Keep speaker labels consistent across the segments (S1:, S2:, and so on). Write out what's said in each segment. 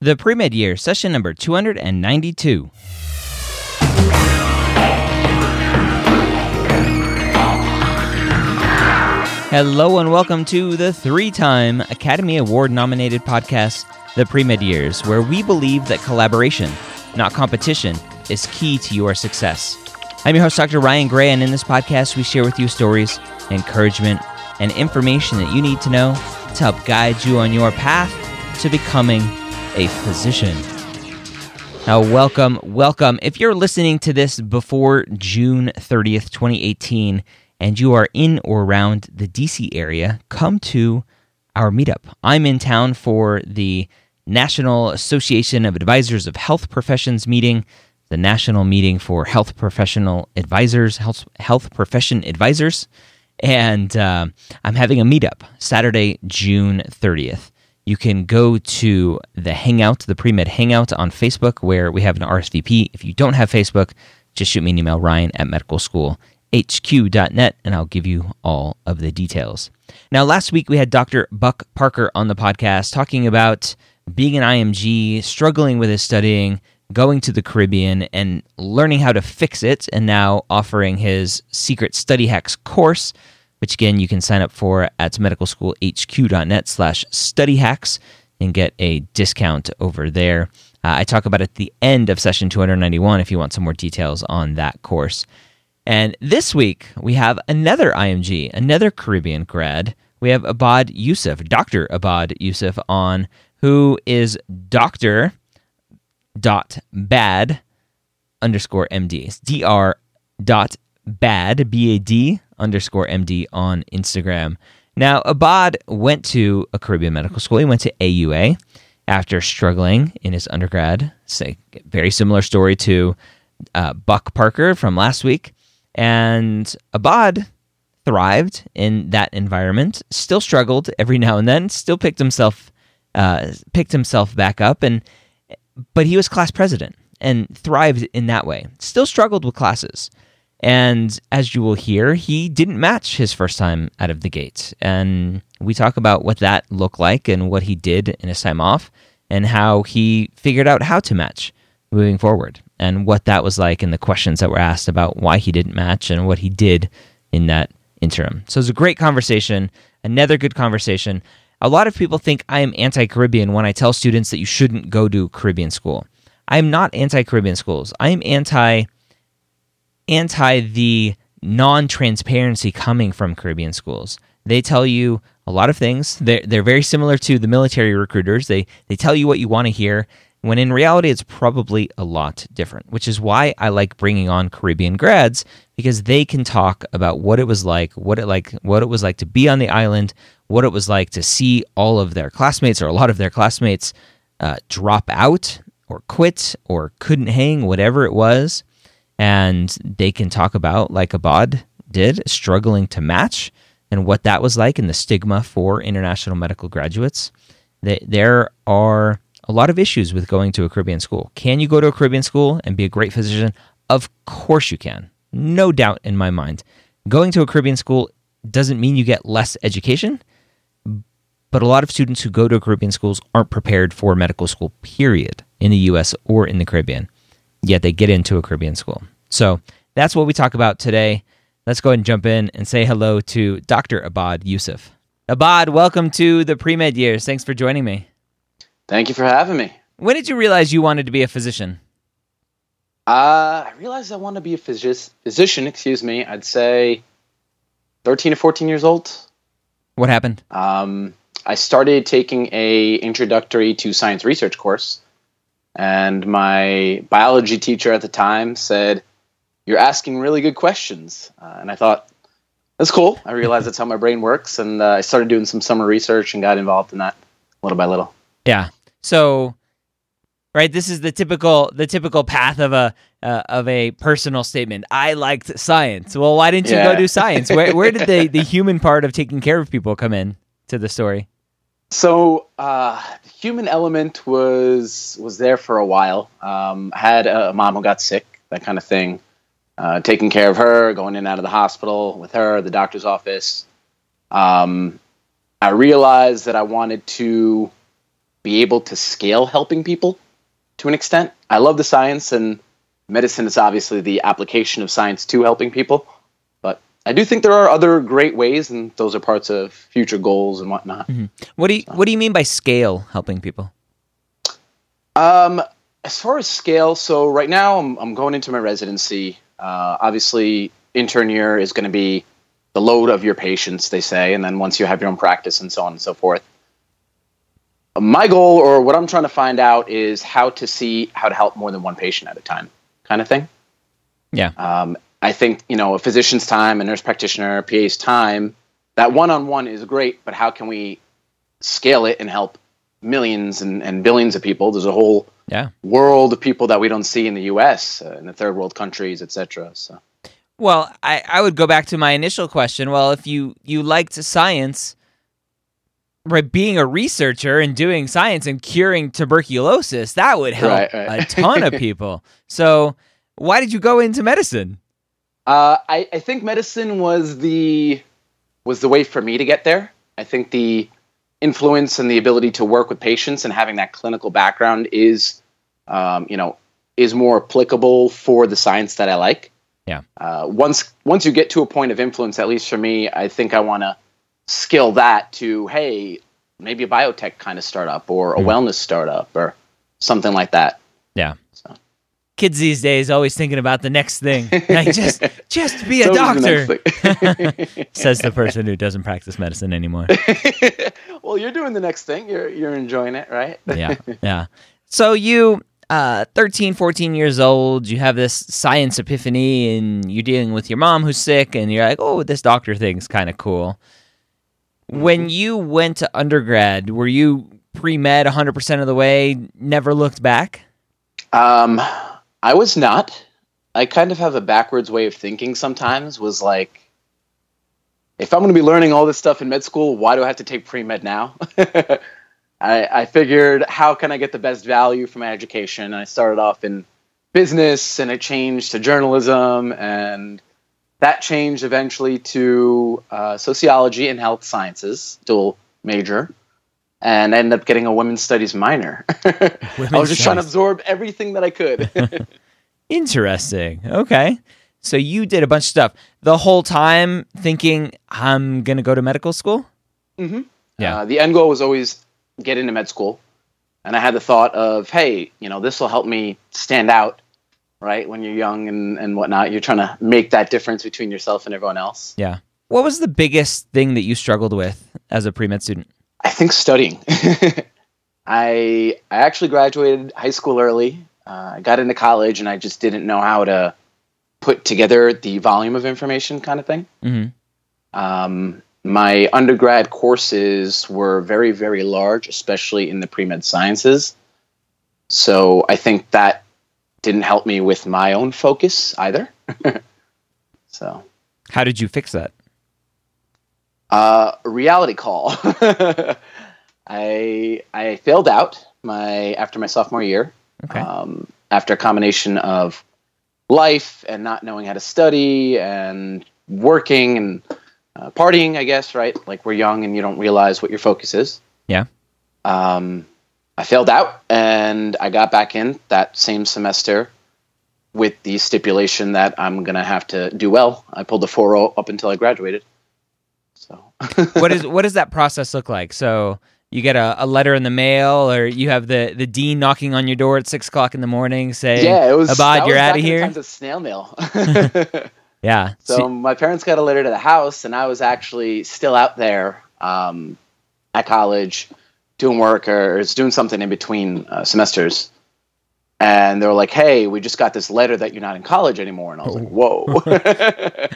S1: The Pre Med Year, session number 292. Hello and welcome to the three time Academy Award nominated podcast, The Pre Med Years, where we believe that collaboration, not competition, is key to your success. I'm your host, Dr. Ryan Gray, and in this podcast, we share with you stories, encouragement, and information that you need to know to help guide you on your path to becoming a physician. Now, welcome, welcome. If you're listening to this before June 30th, 2018, and you are in or around the DC area, come to our meetup. I'm in town for the National Association of Advisors of Health Professions meeting, the national meeting for health professional advisors, health, health profession advisors, and uh, I'm having a meetup Saturday, June 30th you can go to the Hangout, the Pre Med Hangout on Facebook, where we have an RSVP. If you don't have Facebook, just shoot me an email, ryan at medicalschoolhq.net, and I'll give you all of the details. Now, last week we had Dr. Buck Parker on the podcast talking about being an IMG, struggling with his studying, going to the Caribbean, and learning how to fix it, and now offering his secret study hacks course which again you can sign up for at medicalschoolhq.net slash studyhacks and get a discount over there. Uh, I talk about it at the end of session 291 if you want some more details on that course. And this week we have another IMG, another Caribbean grad. We have Abad Yousuf, Dr. Abad Yousuf on, who is Dr. dot bad underscore MD. Dr. dot bad, B A D underscore MD on Instagram. Now, Abad went to a Caribbean medical school. He went to AUA after struggling in his undergrad. Say, very similar story to uh, Buck Parker from last week. And Abad thrived in that environment. Still struggled every now and then. Still picked himself uh, picked himself back up, and but he was class president and thrived in that way. Still struggled with classes. And as you will hear, he didn't match his first time out of the gate. And we talk about what that looked like and what he did in his time off and how he figured out how to match moving forward and what that was like and the questions that were asked about why he didn't match and what he did in that interim. So it's a great conversation, another good conversation. A lot of people think I am anti Caribbean when I tell students that you shouldn't go to Caribbean school. I am not anti Caribbean schools. I am anti anti the non transparency coming from Caribbean schools. They tell you a lot of things. They're, they're very similar to the military recruiters. They, they tell you what you want to hear, when in reality, it's probably a lot different, which is why I like bringing on Caribbean grads because they can talk about what it was like, what it like, what it was like to be on the island, what it was like to see all of their classmates or a lot of their classmates uh, drop out or quit or couldn't hang, whatever it was and they can talk about, like Abad did, struggling to match and what that was like and the stigma for international medical graduates. There are a lot of issues with going to a Caribbean school. Can you go to a Caribbean school and be a great physician? Of course you can. No doubt in my mind. Going to a Caribbean school doesn't mean you get less education, but a lot of students who go to Caribbean schools aren't prepared for medical school, period, in the US or in the Caribbean yet they get into a Caribbean school. So that's what we talk about today. Let's go ahead and jump in and say hello to Dr. Abad Yousuf. Abad, welcome to the pre med years. Thanks for joining me.
S2: Thank you for having me.
S1: When did you realize you wanted to be a physician?
S2: Uh, I realized I want to be a physi- physician. Excuse me. I'd say thirteen or fourteen years old.
S1: What happened?
S2: Um, I started taking a introductory to science research course, and my biology teacher at the time said, "You're asking really good questions," uh, and I thought. That's cool. I realized that's how my brain works, and uh, I started doing some summer research and got involved in that little by little.
S1: Yeah. So, right, this is the typical the typical path of a uh, of a personal statement. I liked science. Well, why didn't you
S2: Yeah.
S1: go do science? Where where did the the human part of taking care of people come in to the story?
S2: So uh, the human element was was there for a while. Um, had a mom who got sick, that kind of thing. Uh, taking care of her, going in and out of the hospital with her, the doctor's office. Um, I realized that I wanted to be able to scale helping people to an extent. I love the science, and medicine is obviously the application of science to helping people. I do think there are other great ways, and those are parts of future goals and whatnot.
S1: What do you what do you mean by scale helping people?
S2: Um, as far as scale, so right now I'm, I'm going into my residency. Uh, obviously, intern year is going to be the load of your patients, they say, and then once you have your own practice and so on and so forth. My goal, or what I'm trying to find out, is how to see how to help more than one patient at a time, kind of thing.
S1: Yeah.
S2: Um, I think you know a physician's time, a nurse practitioner, a PA's time. That one-on-one is great, but how can we scale it and help millions and, and billions of people? There's a whole
S1: Yeah.
S2: world of people that we don't see in the U.S. Uh, in the third world countries, etc. So
S1: Well, I, I would go back to my initial question. Well, if you you liked science, right, being a researcher and doing science and curing tuberculosis, that would help
S2: Right, right.
S1: a ton of people. So, why did you go into medicine?
S2: Uh, I, I think medicine was the was the way for me to get there. I think the influence and the ability to work with patients and having that clinical background is, um, you know, is more applicable for the science that I like.
S1: Yeah.
S2: Uh, once once you get to a point of influence, at least for me, I think I want to skill that to hey, maybe a biotech kind of startup or a wellness startup or something like that.
S1: Yeah. Kids these days always thinking about the next thing. Like just just be a doctor, says the person who doesn't practice medicine anymore.
S2: well, you're doing the next thing. You're you're enjoying it, right?
S1: yeah yeah so you uh 13 14 years old you have this science epiphany and you're dealing with your mom who's sick and you're like oh this doctor thing's kind of cool when you went to undergrad were you pre-med 100% of the way never looked back
S2: Um, I was not. I kind of have a backwards way of thinking sometimes, was like, if I'm going to be learning all this stuff in med school, why do I have to take pre med now? I, I figured, how can I get the best value for my education? I started off in business and it changed to journalism, and that changed eventually to uh, sociology and health sciences, dual major, and I ended up getting a women's studies minor. I was just trying to absorb everything that I could.
S1: interesting okay so you did a bunch of stuff the whole time thinking i'm gonna go to medical school Mm-hmm. Yeah.
S2: Uh, the end goal was always get into med school, and I had the thought of, hey, you know, this will help me stand out, right? When you're young and and whatnot, you're trying to make that difference between yourself and everyone else.
S1: yeah what was the biggest thing that you struggled with as a pre-med student
S2: I think studying. I I actually graduated high school early. Uh, I got into college, and I just didn't know how to put together the volume of information, kind of thing.
S1: Mhm.
S2: Um, my undergrad courses were very, very large, especially in the pre med sciences. So I think that didn't help me with my own focus either. so,
S1: how did you fix that
S2: uh, a reality call. I I failed out my after my sophomore year.
S1: okay
S2: um, after a combination of life and not knowing how to study and working and uh, partying, I guess, right? Like we're young and you don't realize what your focus is.
S1: Yeah.
S2: Um, I failed out and I got back in that same semester with the stipulation that I'm going to have to do well. I pulled the 4 up until I graduated.
S1: What is what does that process look like? So you get a, a letter in the mail, or you have the, the dean knocking on your door at six o'clock in the morning saying,
S2: yeah, it was.
S1: Abad, you're out of here.
S2: times of snail mail.
S1: Yeah.
S2: So
S1: So-
S2: my parents got a letter to the house, and I was actually still out there um, at college doing work or, or doing something in between uh, semesters. And they were like, "Hey, we just got this letter that you're not in college anymore." And I was like, "Whoa."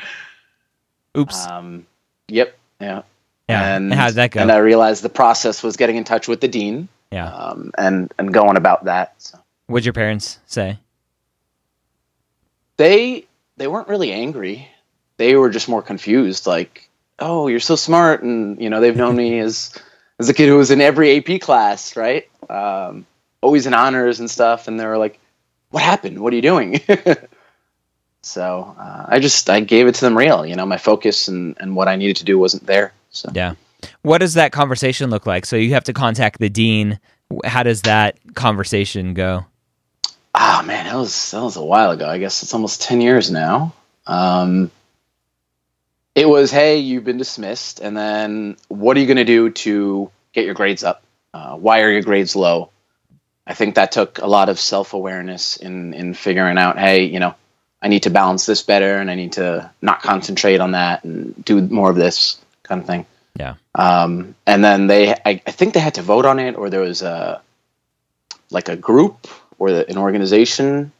S1: oops.
S2: um, yep. Yeah.
S1: yeah.
S2: And
S1: how did that go?
S2: And I realized the process was getting in touch with the dean
S1: yeah.
S2: um, and and going about that. So
S1: What'd your parents say?
S2: they they weren't really angry. They were just more confused. Like, oh, you're so smart, and you know they've known me as as a kid who was in every AP class, right? Um, always in honors and stuff. And they were like, "What happened? What are you doing?" so uh, I just I gave it to them real. You know, my focus and and what I needed to do wasn't there. So
S1: Yeah. What does that conversation look like? So you have to contact the dean. How does that conversation go?
S2: Ah man, that was that was a while ago. I guess it's almost ten years now. Um, it was, hey, you've been dismissed, and then what are you going to do to get your grades up? Uh, why are your grades low? I think that took a lot of self awareness in in figuring out, hey, you know, I need to balance this better, and I need to not concentrate on that and do more of this kind of thing.
S1: Yeah.
S2: Um, and then they, I, I think they had to vote on it, or there was a like a group or the, an organization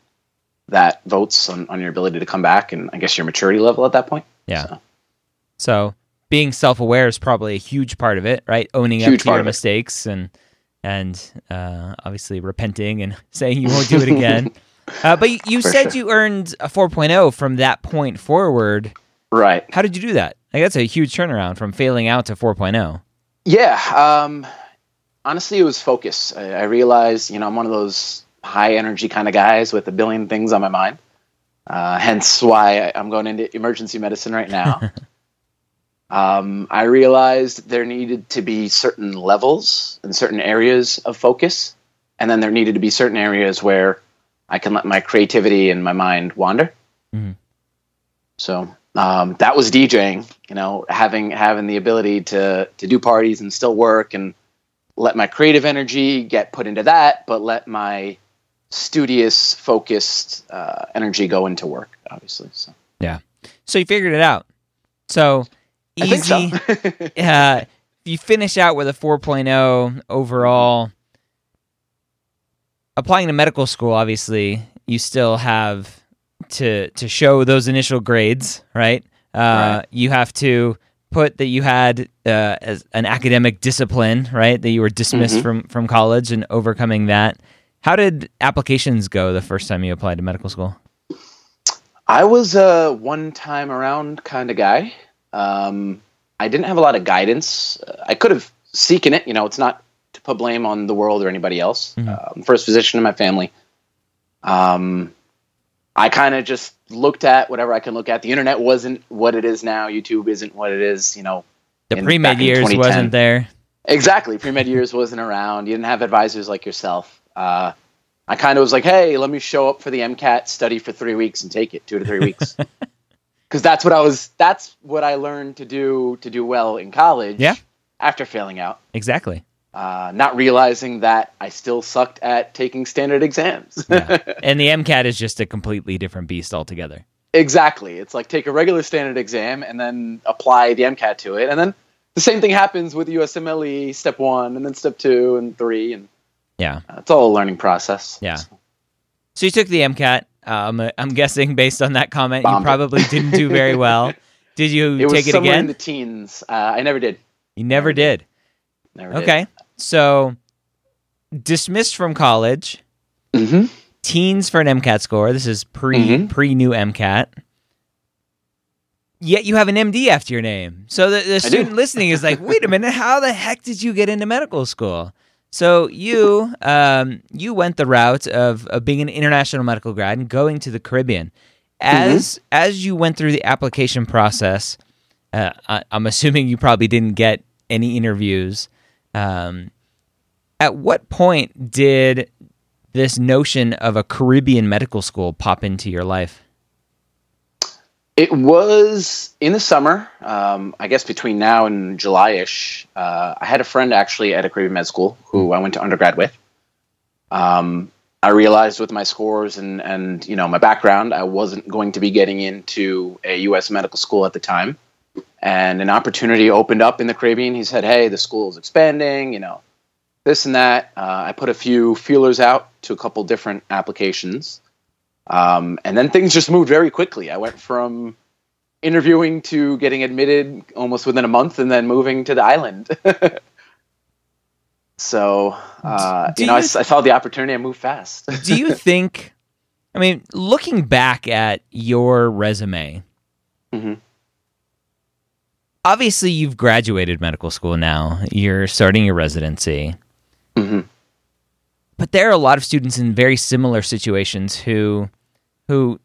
S2: that votes on, on your ability to come back, and I guess your maturity level at that point.
S1: Yeah.
S2: So,
S1: So being self aware is probably a huge part of it, right? Owning up
S2: Huge
S1: to
S2: part
S1: your mistakes and and uh, obviously repenting and saying you won't do it again. uh, but you, you said
S2: sure.
S1: you earned a 4.0 from that point forward.
S2: right.
S1: How did you do that? Like that's a huge turnaround from failing out to oh. 4.0.
S2: Yeah. Um, honestly, it was focus. I, I realized, you know, I'm one of those high energy kind of guys with a billion things on my mind. Uh, hence why I, I'm going into emergency medicine right now. um, I realized there needed to be certain levels and certain areas of focus, and then there needed to be certain areas where I can let my creativity and my mind wander.
S1: Mhm.
S2: So um, that was DJing. You know, having having the ability to to do parties and still work and let my creative energy get put into that, but let my studious, focused uh, energy go into work. Obviously, so yeah.
S1: So you figured it out. So
S2: I think
S1: easy.
S2: so.
S1: uh, you finish out with a 4.0 overall. Applying to medical school, obviously, you still have to to show those initial grades, right? Uh,
S2: Right.
S1: You have to put that you had uh, as an academic discipline, right? That you were dismissed
S2: Mhm.
S1: from from college and overcoming that. How did applications go the first time you applied to medical school?
S2: I was a one time around kind of guy. Um, I didn't have a lot of guidance. Uh, I could have seeking it. You know, it's not to put blame on the world or anybody else.
S1: Mhm.
S2: Um, first physician in my family. Um, I kind of just looked at whatever I can look at. The internet wasn't what it is now. YouTube isn't what it is. You know,
S1: The pre med years wasn't there.
S2: Exactly. Pre med years wasn't around. You didn't have advisors like yourself. Uh, I kind of was like, hey, let me show up for the MCAT, study for three weeks, and take it two to three weeks. Because that's what I was. That's what I learned to do to do well in college.
S1: Yeah.
S2: After failing out,
S1: Exactly.
S2: Uh, not realizing that I still sucked at taking standard exams.
S1: Yeah. and the MCAT is just a completely different beast altogether.
S2: exactly. It's like take a regular standard exam and then apply the MCAT to it, and then the same thing happens with USMLE step one, and then step two and three, and
S1: Yeah.
S2: uh, it's all a learning process.
S1: Yeah. So you took the MCAT. Um, I'm guessing based on that comment, you
S2: it.
S1: probably didn't do very well. Did you
S2: It
S1: take it
S2: somewhere in
S1: again?
S2: the teens. Uh, I never did.
S1: you never did.
S2: Never did.
S1: Okay. So dismissed from college,
S2: Mm-hmm.
S1: teens for an MCAT score. This is pre
S2: Mhm.
S1: pre new MCAT. Yet you have an MD after your name. So the, the student listening is like, wait a minute, how the heck did you get into medical school? So you um, you went the route of, of being an international medical grad and going to the Caribbean. As as you went through the application process, uh, I, I'm assuming you probably didn't get any interviews. Um, at what point did this notion of a Caribbean medical school pop into your life?
S2: It was in the summer, um, I guess between now and July ish. Uh, I had a friend actually at a Caribbean Med School who I went to undergrad with. Um, I realized with my scores and, and you know my background, I wasn't going to be getting into a U.S. medical school at the time. And an opportunity opened up in the Caribbean. He said, "Hey, the school is expanding. You know, this and that." Uh, I put a few feelers out to a couple different applications. Um, and then things just moved very quickly. I went from interviewing to getting admitted almost within a month and then moving to the island. so, uh, you know, you, I, I, saw the opportunity and moved fast.
S1: do you think, I mean, looking back at your resume, mm-hmm. Obviously you've graduated medical school now, you're starting your residency. Mm-hmm but there are a lot of students in very similar situations who who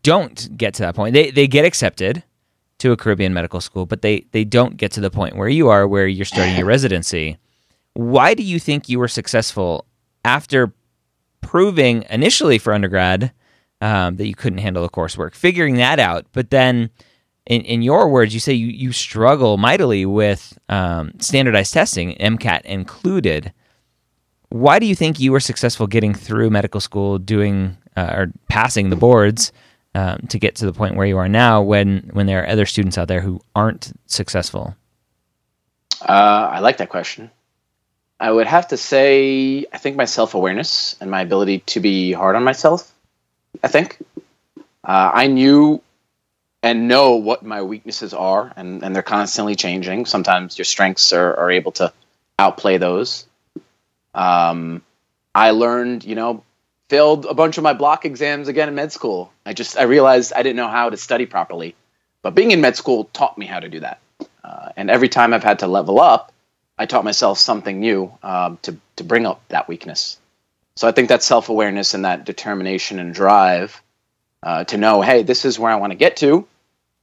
S1: don't get to that point. They they get accepted to a Caribbean medical school, but they they don't get to the point where you are, where you're starting your residency. Why do you think you were successful after proving initially for undergrad um, that you couldn't handle the coursework, figuring that out, but then in, in your words, you say you, you struggle mightily with um, standardized testing, MCAT included. Why do you think you were successful getting through medical school, doing uh, or passing the boards um, to get to the point where you are now, when when there are other students out there who aren't successful?
S2: Uh, I like that question. I would have to say, I think my self awareness and my ability to be hard on myself. I think uh, I knew and know what my weaknesses are, and, and they're constantly changing. Sometimes your strengths are, are able to outplay those. Um, I learned, you know, failed a bunch of my block exams again in med school. I just I realized I didn't know how to study properly, but being in med school taught me how to do that. Uh, and every time I've had to level up, I taught myself something new um, to to bring up that weakness. So I think that self awareness and that determination and drive uh, to know, hey, this is where I want to get to,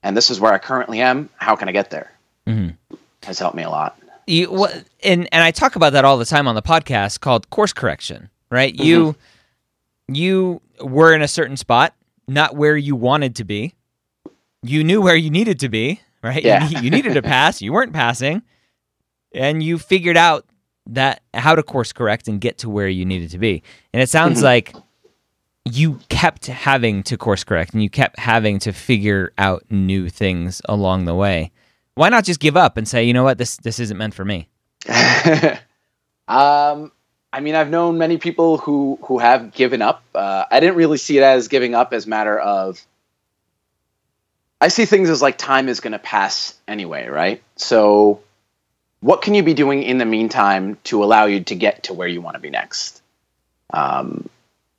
S2: and this is where I currently am. How can I get there? Mm-hmm. Has helped me a lot.
S1: You what and and I talk about that all the time on the podcast called course correction, right? Mm-hmm. You you were in a certain spot, not where you wanted to be. You knew where you needed to be, right?
S2: Yeah.
S1: you, you needed to pass, you weren't passing, and you figured out that how to course correct and get to where you needed to be. And it sounds mm-hmm. like you kept having to course correct and you kept having to figure out new things along the way why not just give up and say, you know what, this this isn't meant for me?
S2: um, I mean, I've known many people who who have given up. Uh, I didn't really see it as giving up as matter of. I see things as like time is going to pass anyway, right? So, what can you be doing in the meantime to allow you to get to where you want to be next? Um,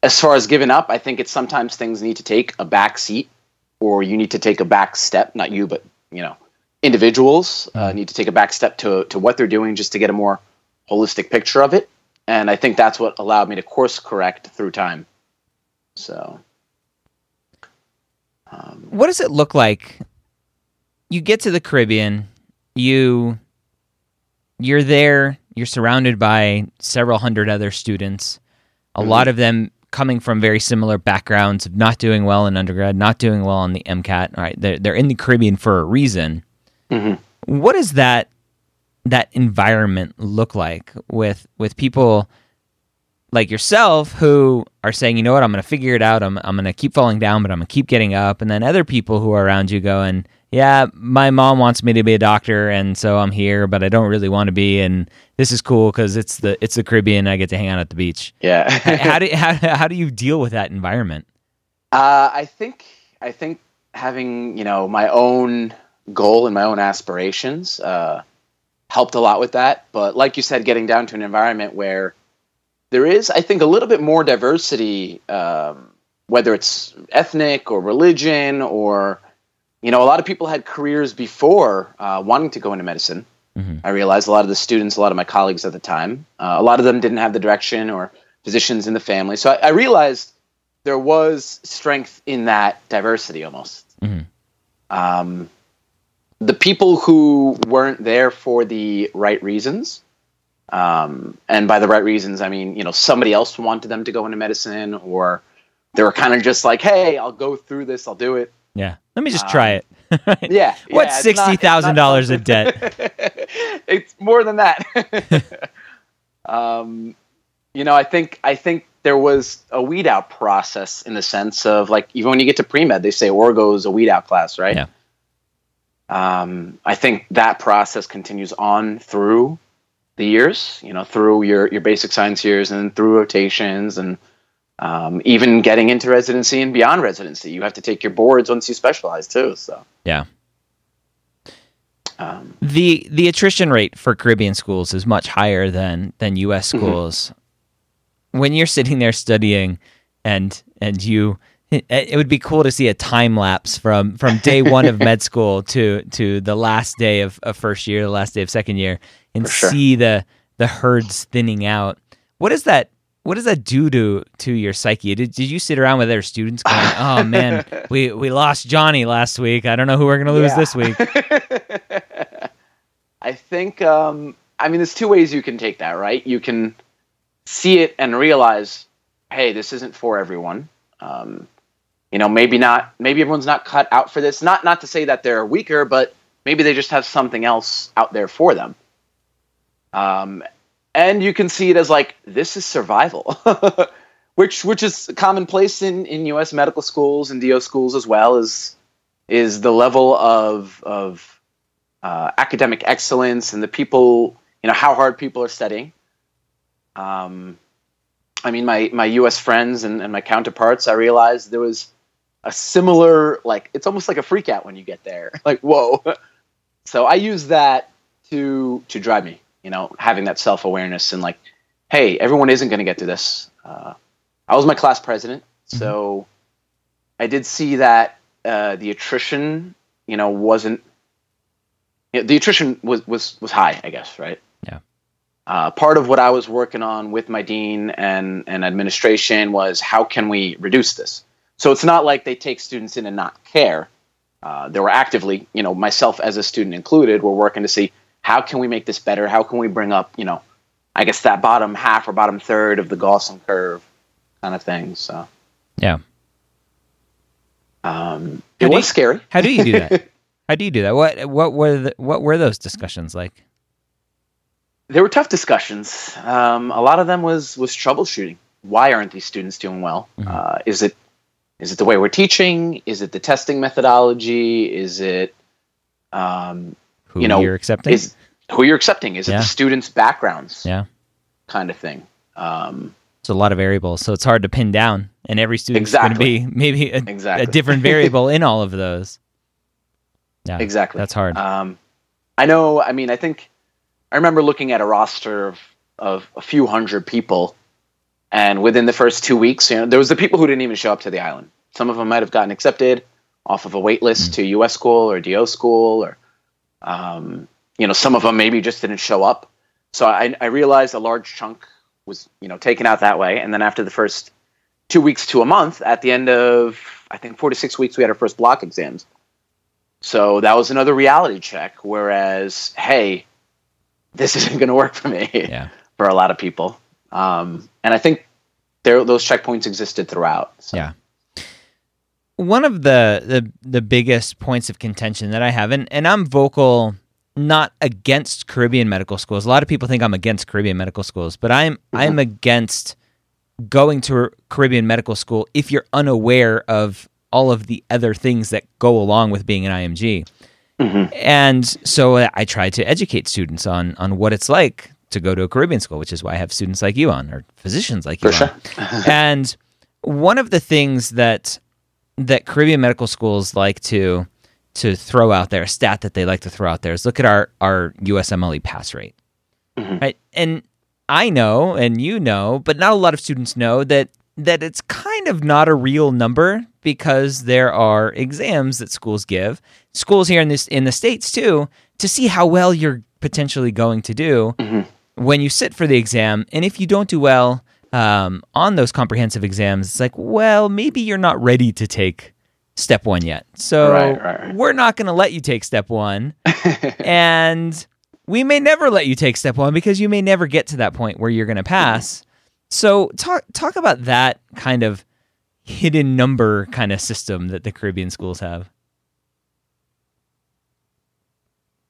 S2: as far as giving up, I think it's sometimes things need to take a back seat, or you need to take a back step. Not you, but you know, individuals uh, mm. need to take a back step to to what they're doing just to get a more holistic picture of it. And I think that's what allowed me to course correct through time. So,
S1: um, what does it look like? You get to the Caribbean, you you're there, you're surrounded by several hundred other students, a mm-hmm. lot of them coming from very similar backgrounds of not doing well in undergrad, not doing well on the MCAT. Right, they're, they're in the Caribbean for a reason. Mm-hmm. What does that that environment look like with with people like yourself who are saying, you know what, I'm going to figure it out. I'm I'm going to keep falling down, but I'm going to keep getting up. And then other people who are around you going, yeah, my mom wants me to be a doctor, and so I'm here, but I don't really want to be. And this is cool because it's the it's the Caribbean. I get to hang out at the beach.
S2: Yeah.
S1: how do how, how do you deal with that environment?
S2: Uh, I think I think having you know my own goal and my own aspirations uh, helped a lot with that. But like you said, getting down to an environment where there is, I think, a little bit more diversity, um, whether it's ethnic or religion or, you know, a lot of people had careers before uh, wanting to go into medicine. Mm-hmm. I realized a lot of the students, a lot of my colleagues at the time, uh, a lot of them didn't have the direction or physicians in the family. So I, I realized there was strength in that diversity almost. Mm-hmm. Um, the people who weren't there for the right reasons, um, and by the right reasons, I mean you know somebody else wanted them to go into medicine, or they were kind of just like, "Hey, I'll go through this, I'll do it."
S1: Yeah. Let me just try
S2: Um,
S1: it.
S2: Yeah.
S1: What's
S2: yeah, it's not- it's
S1: sixty thousand dollars of debt?
S2: it's more than that. um, you know, I think I think there was a weed out process in the sense of like even when you get to pre med, they say Orgo is a weed out class, right?
S1: Yeah.
S2: Um, I think that process continues on through the years. You know, through your your basic science years and through rotations and um, even getting into residency and beyond residency. You have to take your boards once you specialize too. So.
S1: Yeah.
S2: Um,
S1: The the attrition rate for Caribbean schools is much higher than than U.S.
S2: Mm-hmm.
S1: schools. When you're sitting there studying, and and you, it, it would be cool to see a time lapse from from day one of med school to to the last day of, of first year, the last day of second year, and
S2: sure.
S1: see the the herds thinning out. What is that? What does that do to to your psyche? Did, did you sit around with other students going, "Oh man, we we lost Johnny last week. I don't know who we're gonna lose
S2: Yeah.
S1: this week."
S2: I think, um, I mean, there's two ways you can take that, right? You can see it and realize, hey, this isn't for everyone. Um, you know, maybe not, maybe everyone's not cut out for this. Not, not to say that they're weaker, but maybe they just have something else out there for them. Um, and you can see it as like, this is survival, which, which is commonplace in, in U.S. medical schools and DO schools as well is, is the level of, of, uh, academic excellence and the people, you know, how hard people are studying. Um, I mean, my, my U.S. friends and, and my counterparts, I realized there was a similar, like, it's almost like a freak out when you get there. Like, whoa. So I use that to, to drive me, you know, having that self awareness and like, hey, everyone isn't going to get to this. Uh, I was my class president, so I did see that uh, the attrition, you know, wasn't yeah, the attrition was, was was high, I guess, right?
S1: Yeah.
S2: Uh, part of what I was working on with my dean and and administration was how can we reduce this? So it's not like they take students in and not care. Uh, they were actively, you know, myself as a student included, we're working to see how can we make this better? How can we bring up, you know, I guess that bottom half or bottom third of the Gaussian curve kind of thing. So
S1: Yeah.
S2: um, it was
S1: you-
S2: scary.
S1: How do you do that? How do you do that? What what were the, what were those discussions like?
S2: There were tough discussions. Um, a lot of them was was troubleshooting. Why aren't these students doing well?
S1: Mhm.
S2: Uh, is it is it the way we're teaching? Is it the testing methodology? Is it um,
S1: Who
S2: You know,
S1: you're accepting?
S2: is who you're accepting? Is it the students' backgrounds?
S1: Yeah.
S2: kind of thing. Um,
S1: It's a lot of variables, so it's hard to pin down, and every student's going to
S2: Exactly.
S1: be maybe a,
S2: Exactly.
S1: a different variable in all of those. Yeah,
S2: exactly.
S1: that's hard.
S2: Um, I know. I mean, I think I remember looking at a roster of, of a few hundred people, and within the first two weeks, you know, there was the people who didn't even show up to the island. Some of them might have gotten accepted off of a wait list to U.S. school or DO school, or um, you know, some of them maybe just didn't show up. So I, I realized a large chunk was you know taken out that way, and then after the first two weeks to a month, at the end of I think four to six weeks, we had our first block exams. So that was another reality check. Whereas, hey, this isn't going to work for me
S1: yeah,
S2: for a lot of people. Um, and I think there those checkpoints existed throughout. So.
S1: Yeah. one of the, the the biggest points of contention that I have, and, and I'm vocal not against Caribbean medical schools. A lot of people think I'm against Caribbean medical schools, but I'm I'm against going to a Caribbean medical school if you're unaware of all of the other things that go along with being an IMG.
S2: Mhm.
S1: And so I try to educate students on on what it's like to go to a Caribbean school, which is why I have students like you on or physicians like you
S2: For
S1: on.
S2: sure.
S1: and one of the things that that Caribbean medical schools like to to throw out there, a stat that they like to throw out there is look at our our USMLE pass rate.
S2: Mhm.
S1: Right? And I know and you know, but not a lot of students know that that it's kind of not a real number because there are exams that schools give. Schools here in this in the states too to see how well you're potentially going to do
S2: Mhm.
S1: when you sit for the exam. And if you don't do well um, on those comprehensive exams, it's like, well, maybe you're not ready to take step one yet. So
S2: Right, right, right.
S1: we're not going to let you take step one and we may never let you take step one because you may never get to that point where you're going to pass. So talk talk about that kind of hidden number kind of system that the Caribbean schools have.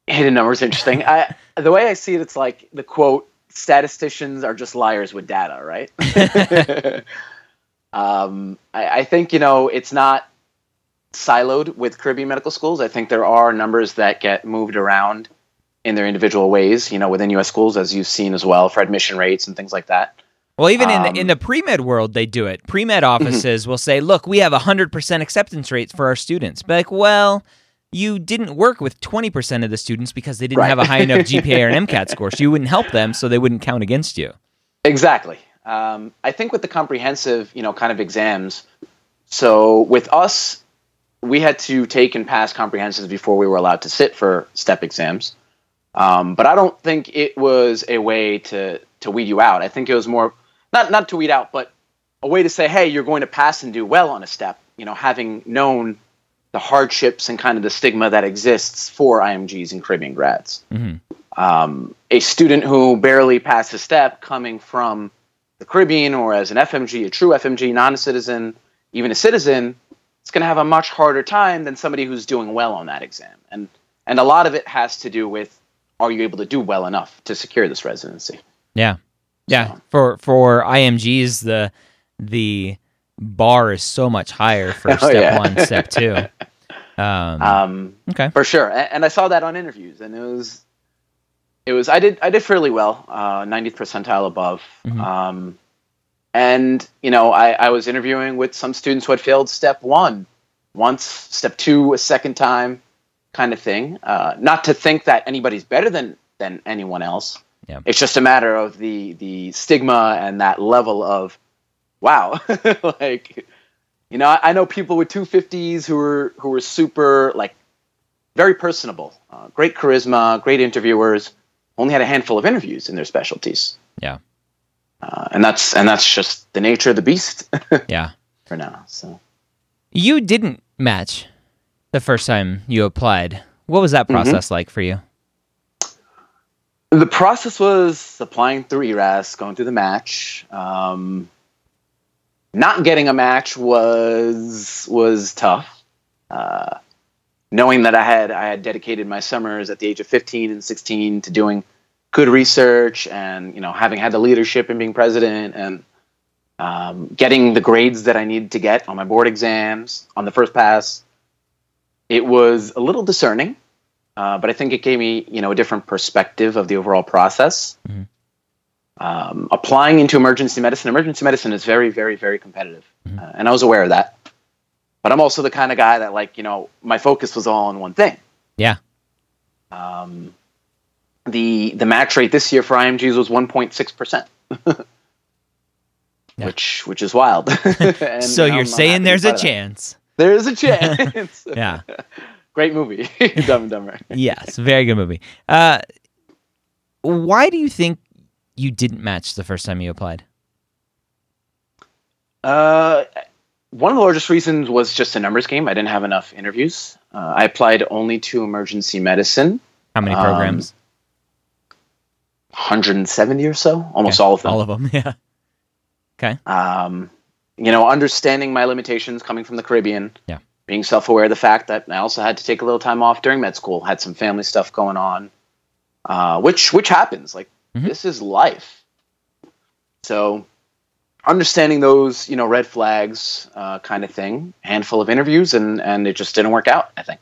S2: Hidden numbers interesting. I the way I see it, it's like the quote: "Statisticians are just liars with data," right? um, I, I think you know it's not siloed with Caribbean medical schools. I think there are numbers that get moved around in their individual ways, you know, within U.S. schools, as you've seen as well for admission rates and things like that.
S1: Well, even in, the, in the um, pre med world, they do it. Pre med mm-hmm. offices will say, look, we have 100% acceptance rates for our students. But like, well, you didn't work with 20% of the students because they didn't right. have a high enough GPA or an MCAT score. So you wouldn't help them, so they wouldn't count against you.
S2: Exactly. Um, I think with the comprehensive, you know, kind of exams, so with us, we had to take and pass comprehensives before we were allowed to sit for step exams. Um, but I don't think it was a way to to weed you out. I think it was more not not to weed out, but a way to say, hey, you're going to pass and do well on a step. You know, having known the hardships and kind of the stigma that exists for IMGs and Caribbean grads. Mm-hmm. Um, a student who barely passed a step coming from the Caribbean or as an FMG, a true FMG, non citizen, even a citizen, it's going to have a much harder time than somebody who's doing well on that exam. And and a lot of it has to do with are you able to do well enough to secure this residency?
S1: Yeah. Yeah, so. for for IMGs the the bar is so much higher for step oh, yeah. one, step two.
S2: Um, um, okay, for sure. And, and, I saw that on interviews, and it was it was I did I did fairly well, uh, 90th percentile above. Mm-hmm. Um, and you know, I, I was interviewing with some students who had failed step one once, step two a second time, kind of thing. Uh, not to think that anybody's better than than anyone else. Yeah. It's just a matter of the the stigma and that level of wow, like you know, I, know people with 250s who were who were super like very personable, uh, great charisma, great interviewers. Only had a handful of interviews in their specialties.
S1: Yeah,
S2: uh, and that's and that's just the nature of the beast.
S1: yeah,
S2: for now. So
S1: you didn't match the first time you applied. What was that mm-hmm. process mm-hmm. like for you?
S2: The process was applying through ERAS, going through the match. Um, not getting a match was was tough. Uh, knowing that I had I had dedicated my summers at the age of 15 and 16 to doing good research, and you know having had the leadership and being president, and um, getting the grades that I needed to get on my board exams on the first pass, it was a little discerning. Uh, but I think it gave me, you know, a different perspective of the overall process. Mm-hmm. Um, applying into emergency medicine, emergency medicine is very, very, very competitive, mm-hmm. uh, and I was aware of that. But I'm also the kind of guy that, like, you know, my focus was all on one thing.
S1: Yeah.
S2: Um, the the match rate this year for IMGs was 1.6 percent. Which which is wild.
S1: so you're I'm, saying there's a chance.
S2: There is a chance.
S1: yeah.
S2: Great movie, Dumb and Dumber.
S1: yes, very good movie. Uh, why do you think you didn't match the first time you applied?
S2: Uh, one of the largest reasons was just a numbers game. I didn't have enough interviews. Uh, I applied only to emergency medicine.
S1: How many programs?
S2: Um, 170 or so, almost okay. all of them.
S1: All of them, yeah. Okay.
S2: Um, you know, understanding my limitations coming from the Caribbean.
S1: Yeah
S2: being self-aware of the fact that I also had to take a little time off during med school, had some family stuff going on, uh, which which happens. Like mm-hmm. this is life. So understanding those, you know, red flags, uh, kind of thing. Handful of interviews, and and it just didn't work out. I think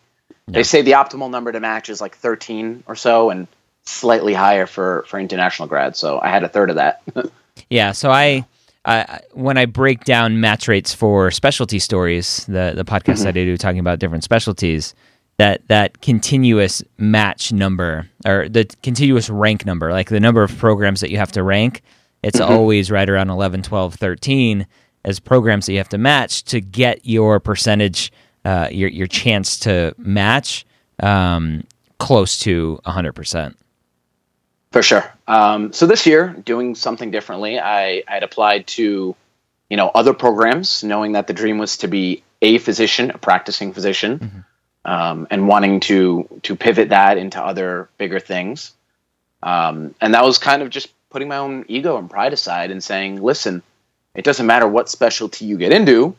S2: they say the optimal number to match is like 13 or so, and slightly higher for for international grads. So I had a third of that.
S1: yeah. So I uh, when I break down match rates for specialty stories, the the podcast mm-hmm. that I do talking about different specialties, that that continuous match number or the continuous rank number, like the number of programs that you have to rank, it's mm-hmm. always right around 11, 12, 13 as programs that you have to match to get your percentage, uh, your your chance to match um, close to 100%.
S2: For sure. Um, so this year, doing something differently, I had applied to, you know, other programs, knowing that the dream was to be a physician, a practicing physician, mm-hmm. um, and wanting to to pivot that into other bigger things. Um, and that was kind of just putting my own ego and pride aside and saying, listen, it doesn't matter what specialty you get into,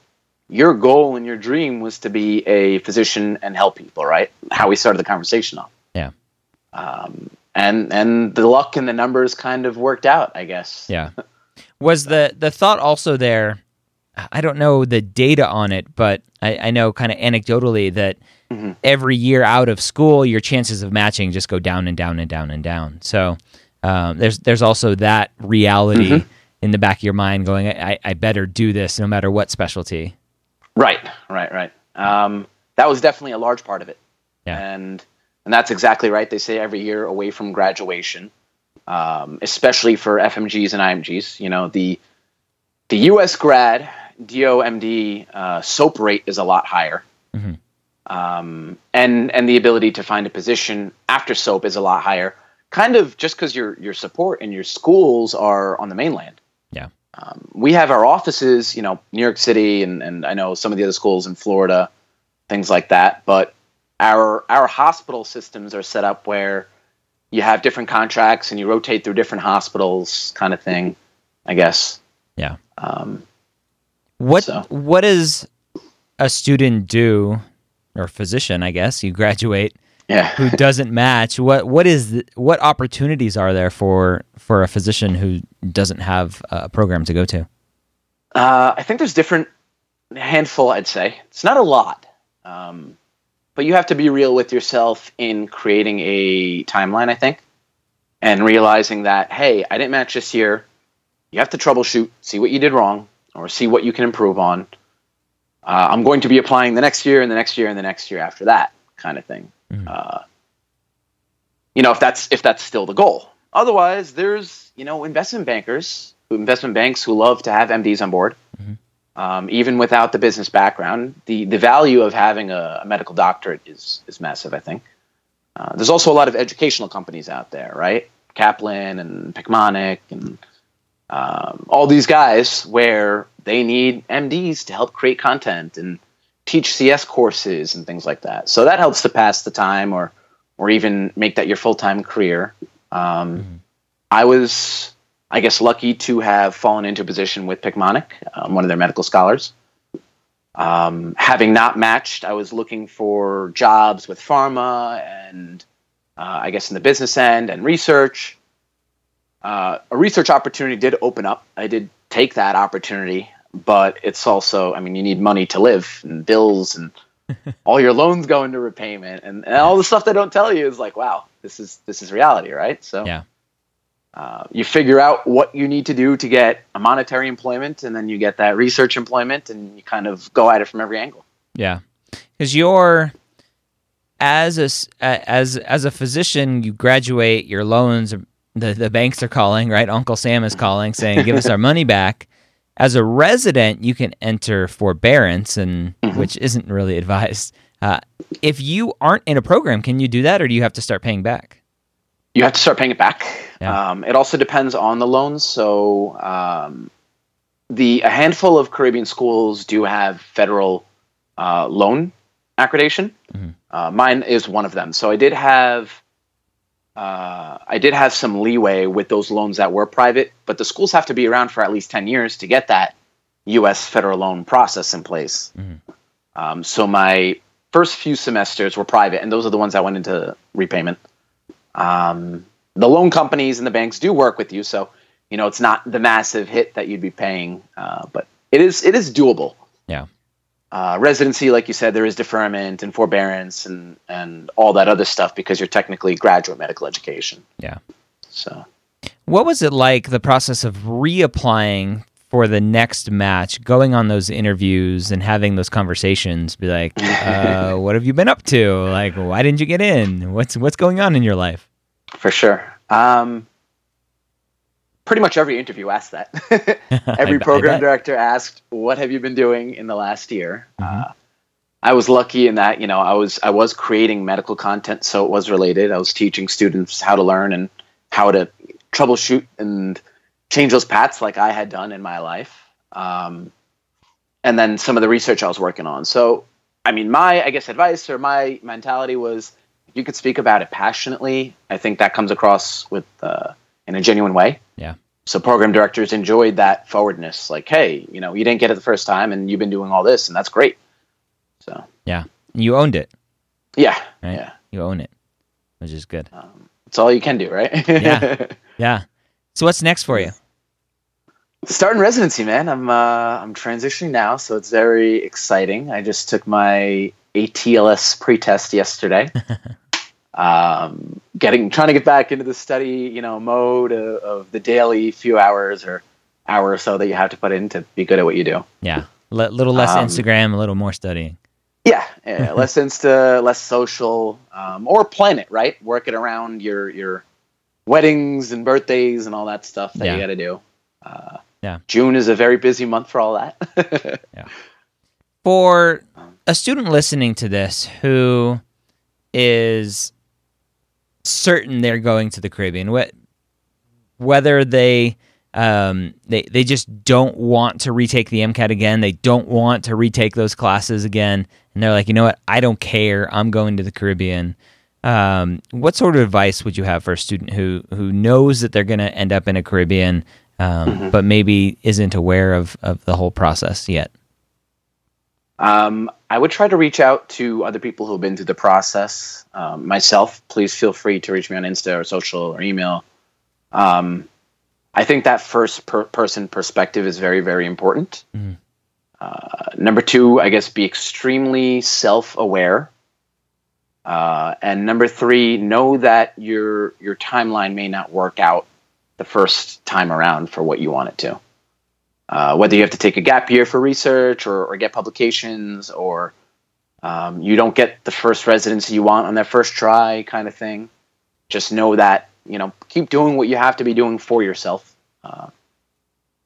S2: your goal and your dream was to be a physician and help people, right? How we started the conversation off.
S1: Yeah.
S2: Um, and and the luck and the numbers kind of worked out, I guess.
S1: Yeah. Was the the thought also there? I don't know the data on it, but I, I know kind of anecdotally that mm-hmm. every year out of school, your chances of matching just go down and down and down and down. So um, there's there's also that reality mm-hmm. in the back of your mind, going, I, I better do this no matter what specialty.
S2: Right, right, right. Um, that was definitely a large part of it.
S1: Yeah.
S2: And and that's exactly right. They say every year away from graduation, um, especially for FMGs and IMGs. You know, the the U.S. grad DOMD uh, SOAP rate is a lot higher, mm-hmm. um, and and the ability to find a position after SOAP is a lot higher. Kind of just because your your support and your schools are on the mainland.
S1: Yeah.
S2: Um, we have our offices, you know, New York City, and, and I know some of the other schools in Florida, things like that. But our our hospital systems are set up where you have different contracts and you rotate through different hospitals, kind of thing. I guess.
S1: Yeah. Um, what so. what does a student do, or physician? I guess you graduate.
S2: Yeah.
S1: who doesn't match? What what is the, what opportunities are there for for a physician who doesn't have a program to go to?
S2: Uh, I think there's different handful. I'd say it's not a lot. Um, but you have to be real with yourself in creating a timeline, I think, and realizing that, hey, I didn't match this year. You have to troubleshoot, see what you did wrong, or see what you can improve on. Uh, I'm going to be applying the next year and the next year and the next year after that, kind of thing. Mm-hmm. Uh, you know, if that's if that's still the goal. Otherwise, there's you know investment bankers, investment banks who love to have MDs on board. Um, even without the business background, the, the value of having a, a medical doctorate is, is massive, I think. Uh, there's also a lot of educational companies out there, right? Kaplan and Picmonic and um, all these guys where they need MDs to help create content and teach CS courses and things like that. So that helps to pass the time or or even make that your full time career. Um, mm-hmm. I was I guess, lucky to have fallen into a position with Picmonic, um, one of their medical scholars. Um, having not matched, I was looking for jobs with pharma and uh, I guess in the business end and research. Uh, a research opportunity did open up. I did take that opportunity, but it's also, I mean, you need money to live and bills and all your loans go into repayment and, and all the stuff they don't tell you is like, wow, this is this is reality, right? So
S1: yeah.
S2: Uh, you figure out what you need to do to get a monetary employment, and then you get that research employment, and you kind of go at it from every angle.
S1: Yeah, because you're as a as as a physician, you graduate, your loans, the the banks are calling, right? Uncle Sam is calling, saying, "Give us our money back." As a resident, you can enter forbearance, and mm-hmm. which isn't really advised. Uh, if you aren't in a program, can you do that, or do you have to start paying back?
S2: You have to start paying it back. Yeah. Um, it also depends on the loans. So um, the a handful of Caribbean schools do have federal uh, loan accreditation. Mm-hmm. Uh, mine is one of them. So I did have uh, I did have some leeway with those loans that were private, but the schools have to be around for at least ten years to get that U.S. federal loan process in place. Mm-hmm. Um, so my first few semesters were private, and those are the ones that went into repayment. Um, the loan companies and the banks do work with you, so you know it's not the massive hit that you'd be paying, uh, but it is it is doable.
S1: Yeah.
S2: Uh, residency, like you said, there is deferment and forbearance and and all that other stuff because you're technically graduate medical education.
S1: Yeah.
S2: So,
S1: what was it like the process of reapplying for the next match, going on those interviews and having those conversations? Be like, uh, what have you been up to? Like, why didn't you get in? What's what's going on in your life?
S2: For sure. Um, pretty much every interview asked that. every program director asked, "What have you been doing in the last year?" Mm-hmm. Uh, I was lucky in that you know I was I was creating medical content, so it was related. I was teaching students how to learn and how to troubleshoot and change those paths like I had done in my life. Um, and then some of the research I was working on. So, I mean, my I guess advice or my mentality was you could speak about it passionately, I think that comes across with uh, in a genuine way.
S1: Yeah.
S2: so program directors enjoyed that forwardness. Like, hey, you know, you didn't get it the first time, and you've been doing all this, and that's great. So
S1: yeah, you owned it.
S2: Yeah,
S1: right?
S2: yeah,
S1: you own it, which is good.
S2: Um, it's all you can do, right?
S1: yeah, yeah. So what's next for you?
S2: Starting residency, man. I'm uh, I'm transitioning now, so it's very exciting. I just took my ATLS pretest yesterday. um, getting trying to get back into the study, you know, mode of, of, the daily few hours or hour or so that you have to put in to be good at what you do.
S1: Yeah, a little less um, Instagram, a little more studying.
S2: Yeah, yeah less Insta, less social, um, or plan it right. Work it around your your weddings and birthdays and all that stuff that yeah. you got to do. Uh,
S1: yeah,
S2: June is a very busy month for all that.
S1: yeah. For a student listening to this who is certain they're going to the Caribbean, What whether they um, they they just don't want to retake the MCAT again, they don't want to retake those classes again, and they're like, you know what, I don't care, I'm going to the Caribbean. Um, what sort of advice would you have for a student who who knows that they're going to end up in a Caribbean, um, mm-hmm. but maybe isn't aware of of the whole process yet?
S2: Um, I would try to reach out to other people who've been through the process. Um, myself, please feel free to reach me on Insta or social or email. Um, I think that first per- person perspective is very, very important. Mm-hmm. Uh, number two, I guess, be extremely self aware. Uh, and number three, know that your your timeline may not work out the first time around for what you want it to. Uh, whether you have to take a gap year for research or, or get publications or um, you don't get the first residency you want on that first try kind of thing just know that you know keep doing what you have to be doing for yourself. Uh,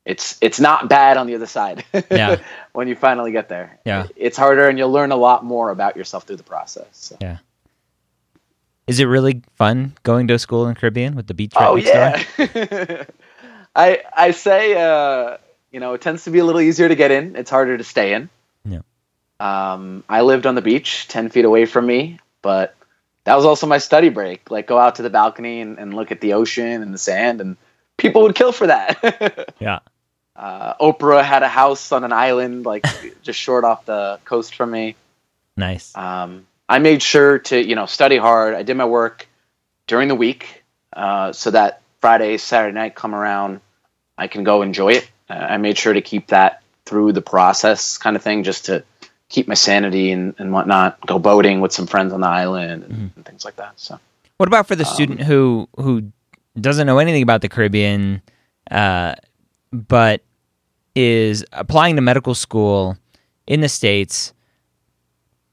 S2: it's it's not bad on the other side
S1: yeah.
S2: when you finally get there.
S1: Yeah.
S2: It's harder and you'll learn a lot more about yourself through the process so.
S1: yeah. Is it really fun going to a school in caribbean with the beach
S2: right oh yeah. I i say uh you know, it tends to be a little easier to get in. It's harder to stay in.
S1: Yeah.
S2: Um, I lived on the beach, ten feet away from me, but that was also my study break. Like, go out to the balcony and, and look at the ocean and the sand, and people would kill for that.
S1: yeah.
S2: Uh, Oprah had a house on an island, like just short off the coast from me.
S1: Nice.
S2: Um, I made sure to, you know, study hard. I did my work during the week, uh, so that Friday, Saturday night come around, I can go enjoy it. I made sure to keep that through the process, kind of thing, just to keep my sanity and, and whatnot. Go boating with some friends on the island and, mm-hmm. and things like that. So,
S1: what about for the um, student who who doesn't know anything about the Caribbean, uh, but is applying to medical school in the states?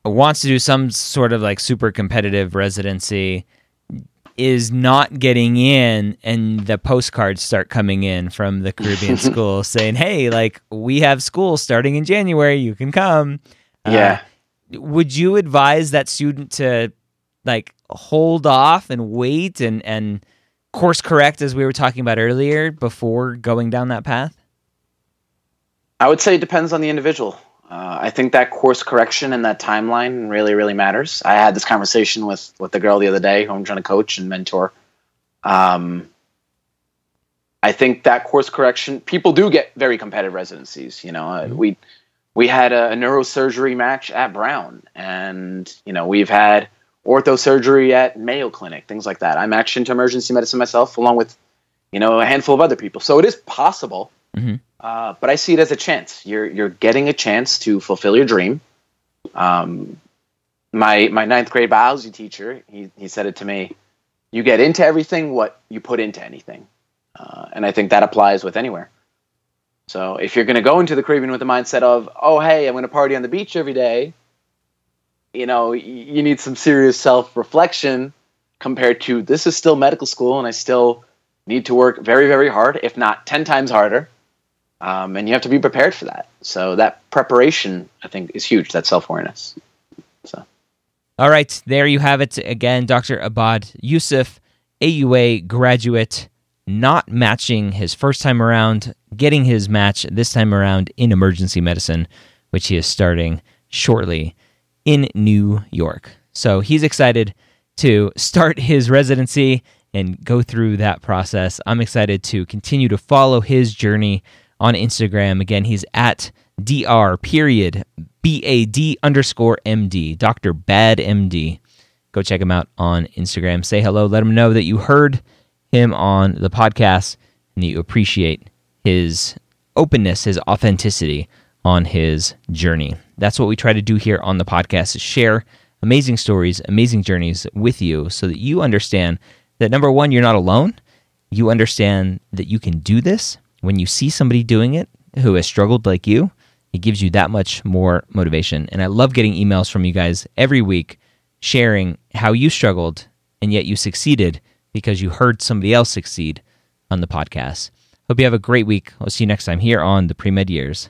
S1: Wants to do some sort of like super competitive residency, is not getting in and the postcards start coming in from the Caribbean school saying, "Hey, like we have school starting in January, you can come."
S2: Uh, yeah.
S1: Uh, would you advise that student to like hold off and wait and and course correct as we were talking about earlier before going down that path?
S2: I would say it depends on the individual. Uh, I think that course correction and that timeline really, really matters. I had this conversation with with the girl the other day who I'm trying to coach and mentor. Um, I think that course correction, people do get very competitive residencies. You know, uh, mm-hmm. we we had a, a, neurosurgery match at Brown, and you know we've had orthosurgery at Mayo Clinic, things like that. I'm actually into emergency medicine myself, along with you know a handful of other people. So it is possible.
S1: Mm-hmm.
S2: Uh, but I see it as a chance. You're you're getting a chance to fulfill your dream. Um, my my ninth grade biology teacher, he he said it to me. You get into everything what you put into anything, uh, and I think that applies with anywhere. So if you're going to go into the Caribbean with the mindset of, oh hey, I'm going to party on the beach every day, you know, you need some serious self reflection compared to this is still medical school and I still need to work very very hard, if not ten times harder um, and you have to be prepared for that. So that preparation, I think, is huge. That self awareness. So,
S1: all right, there you have it again, Dr. Abad Yousuf, AUA graduate, not matching his first time around, getting his match this time around in emergency medicine, which he is starting shortly in New York. So he's excited to start his residency and go through that process. I'm excited to continue to follow his journey on Instagram. Again, he's at dr period bad underscore md, Dr. Bad MD. Go check him out on Instagram. Say hello. Let him know that you heard him on the podcast and that you appreciate his openness, his authenticity on his journey. That's what we try to do here on the podcast is share amazing stories, amazing journeys with you so that you understand that number one, you're not alone. You understand that you can do this. When you see somebody doing it who has struggled like you, it gives you that much more motivation. And I love getting emails from you guys every week sharing how you struggled and yet you succeeded because you heard somebody else succeed on the podcast. Hope you have a great week. I'll see you next time here on the Pre Med Years.